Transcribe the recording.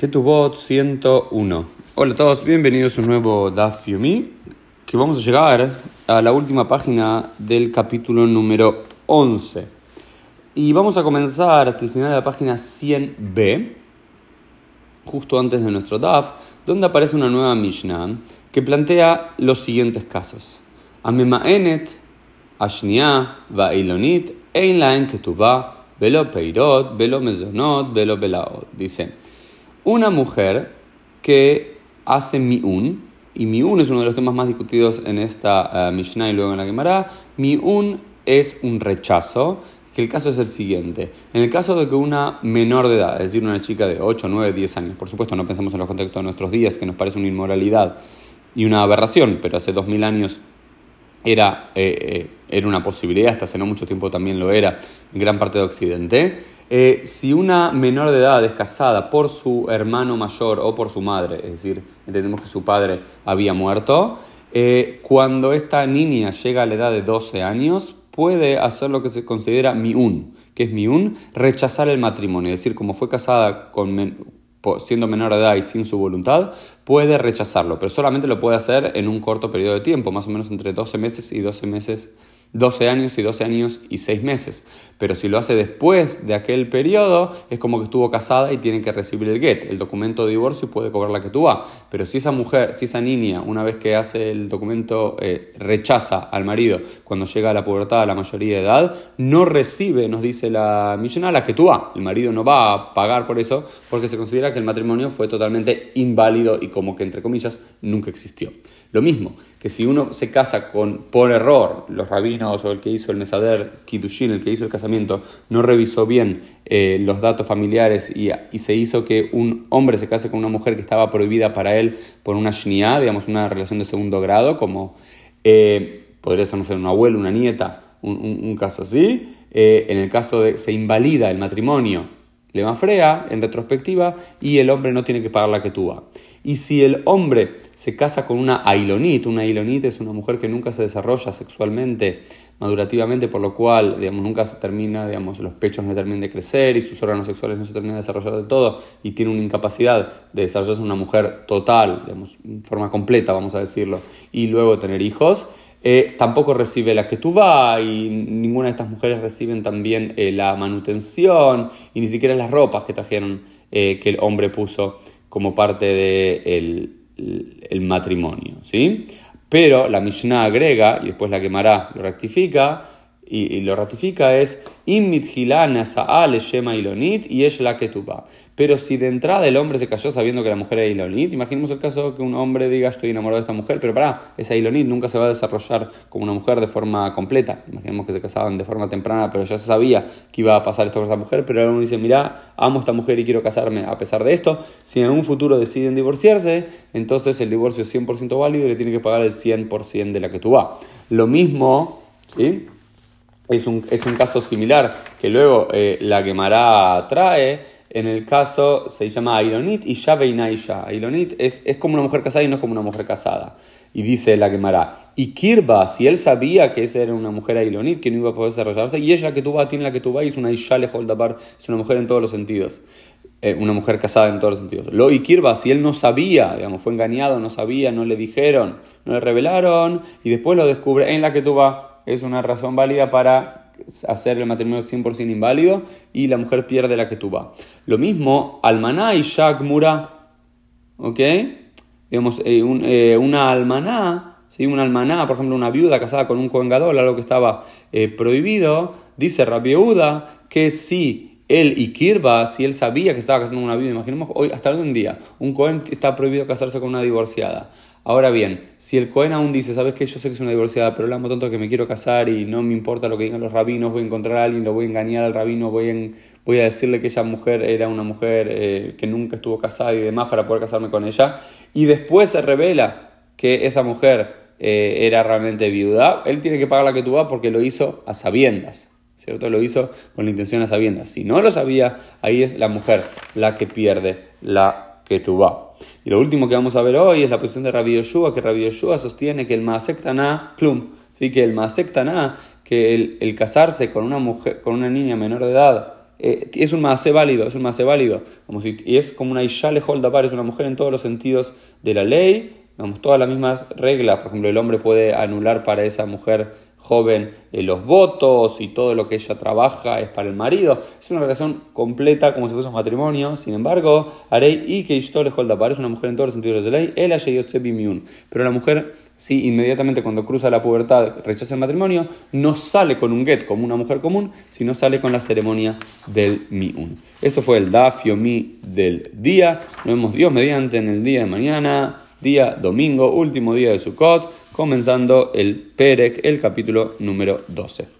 Ketubot 101. Hola a todos, bienvenidos a un nuevo Daf Yomi, que vamos a llegar a la última página del capítulo número 11. Y vamos a comenzar hasta el final de la página 100b, justo antes de nuestro Daf, donde aparece una nueva Mishnah que plantea los siguientes casos. Amemaenet, Ashnia, Vailonit, Einlaen Ketubah, Velo Peirot, Velo Mezonot, Velo Belaot. Dice una mujer que hace mi'un, y mi'un es uno de los temas más discutidos en esta uh, Mishnah y luego en la Gemara, mi'un es un rechazo, que el caso es el siguiente. En el caso de que una menor de edad, es decir, una chica de 8, 9, 10 años, por supuesto no pensamos en los contextos de nuestros días, que nos parece una inmoralidad y una aberración, pero hace 2000 años era, eh, eh, era una posibilidad, hasta hace no mucho tiempo también lo era en gran parte de Occidente. Eh, si una menor de edad es casada por su hermano mayor o por su madre, es decir, entendemos que su padre había muerto, cuando esta niña llega a la edad de 12 años, puede hacer lo que se considera miun, que es miun, rechazar el matrimonio, es decir, como fue casada siendo menor de edad y sin su voluntad, puede rechazarlo, pero solamente lo puede hacer en un corto periodo de tiempo, más o menos entre 12 meses y 12 meses 12 años y 12 años y 6 meses. Pero si lo hace después de aquel periodo, es como que estuvo casada y tiene que recibir el get, el documento de divorcio y puede cobrar la que tú vas. Pero si esa mujer, si esa niña, una vez que hace el documento, eh, rechaza al marido cuando llega a la pubertad, a la mayoría de edad, no recibe, nos dice la millonaria, la que tú vas. El marido no va a pagar por eso porque se considera que el matrimonio fue totalmente inválido y como que, entre comillas, nunca existió. Lo mismo, que si uno se casa con, por error, los rabinos o el que hizo el mesader, Kiddushin, el que hizo el casamiento, no revisó bien eh, los datos familiares y, se hizo que un hombre se case con una mujer que estaba prohibida para él por una shniá, digamos una relación de segundo grado, como eh, podría ser, un abuelo, una nieta, un, caso así. Eh, en el caso de se invalida el matrimonio, le mafrea en retrospectiva y el hombre no tiene que pagar la que tuvo. Y si el hombre se casa con una ailonit, una ailonit es una mujer que nunca se desarrolla sexualmente, madurativamente, por lo cual digamos, nunca se termina, digamos, los pechos no terminan de crecer y sus órganos sexuales no se terminan de desarrollar del todo y tiene una incapacidad de desarrollarse una mujer total, digamos, en forma completa, vamos a decirlo, y luego tener hijos, eh, tampoco recibe la que tú vas y ninguna de estas mujeres reciben también eh, la manutención y ni siquiera las ropas que trajeron eh, que el hombre puso como parte del de el matrimonio. ¿sí? Pero la Mishnah agrega, y después la quemará, lo rectifica, y, lo ratifica es ilonit y es la. Pero si de entrada el hombre se cayó sabiendo que la mujer era ilonit, imaginemos el caso que un hombre diga estoy enamorado de esta mujer, pero para, esa ilonit nunca se va a desarrollar como una mujer de forma completa. Imaginemos que se casaban de forma temprana, pero ya se sabía que iba a pasar esto con esta mujer, pero uno dice, mira, amo a esta mujer y quiero casarme a pesar de esto. Si en un futuro deciden divorciarse, entonces el divorcio es 100% válido y le tiene que pagar el 100% de la ketuba. Lo mismo, ¿sí? Es un, es un caso similar que luego eh, la Gemara trae. En el caso se llama Ailonit y Shaveinaisha. Ailonit es, es como una mujer casada y no es como una mujer casada. Y dice la Gemara, y Kirba, si él sabía que esa era una mujer Ailonit, que no iba a poder desarrollarse, y ella que tú vas, tiene la que tú vas, es una Isha Leholdapar, es una mujer en todos los sentidos. Eh, una mujer casada en todos los sentidos. Lo y Kirba, si él no sabía, digamos, fue engañado, no sabía, no le dijeron, no le revelaron, y después lo descubre en la que tú vas es una razón válida para hacer el matrimonio 100% inválido y la mujer pierde la vas. Lo mismo, almaná y shak mura, ¿ok? Digamos, eh, eh, una almaná, ¿sí? una almaná, por ejemplo, una viuda casada con un coengador, algo que estaba eh, prohibido, dice Rabieuda que si él y Kirba, si él sabía que estaba casando con una viuda, imaginemos hoy, hasta algún día, un cohen está prohibido casarse con una divorciada. Ahora bien, si el Cohen aún dice, sabes que yo sé que es una divorciada, pero le amo tanto que me quiero casar y no me importa lo que digan los rabinos, voy a encontrar a alguien, lo voy a engañar al rabino, voy, a, voy a decirle que esa mujer era una mujer eh, que nunca estuvo casada y demás para poder casarme con ella, y después se revela que esa mujer eh, era realmente viuda, él tiene que pagar la que tú porque lo hizo a sabiendas. ¿Cierto? Lo hizo con la intención a sabiendas. Si no lo sabía, ahí es la mujer la que pierde la que vas. Y lo último que vamos a ver hoy es la posición de Rabbi Yoshua, que Rabbi Yoshua sostiene que el Maasek plum, ¿sí? que el Maasek que el, casarse con una, mujer, con una niña menor de edad eh, es un mase válido, es un mase válido. Como si, y es como una Isha Leholdapar, es una mujer en todos los sentidos de la ley, Vamos, todas las mismas reglas. Por ejemplo, el hombre puede anular para esa mujer joven eh, los votos y todo lo que ella trabaja es para el marido. Es una relación completa como si fuese un matrimonio. Sin embargo, Arei y que es una mujer en todos los sentidos de la ley. Él Pero la mujer, si inmediatamente cuando cruza la pubertad rechaza el matrimonio, no sale con un get como una mujer común, sino sale con la ceremonia del miun. Esto fue el dafio mi del día. Nos vemos Dios mediante en el día de mañana día domingo, último día de Sukkot, comenzando el Perek, el capítulo número 12.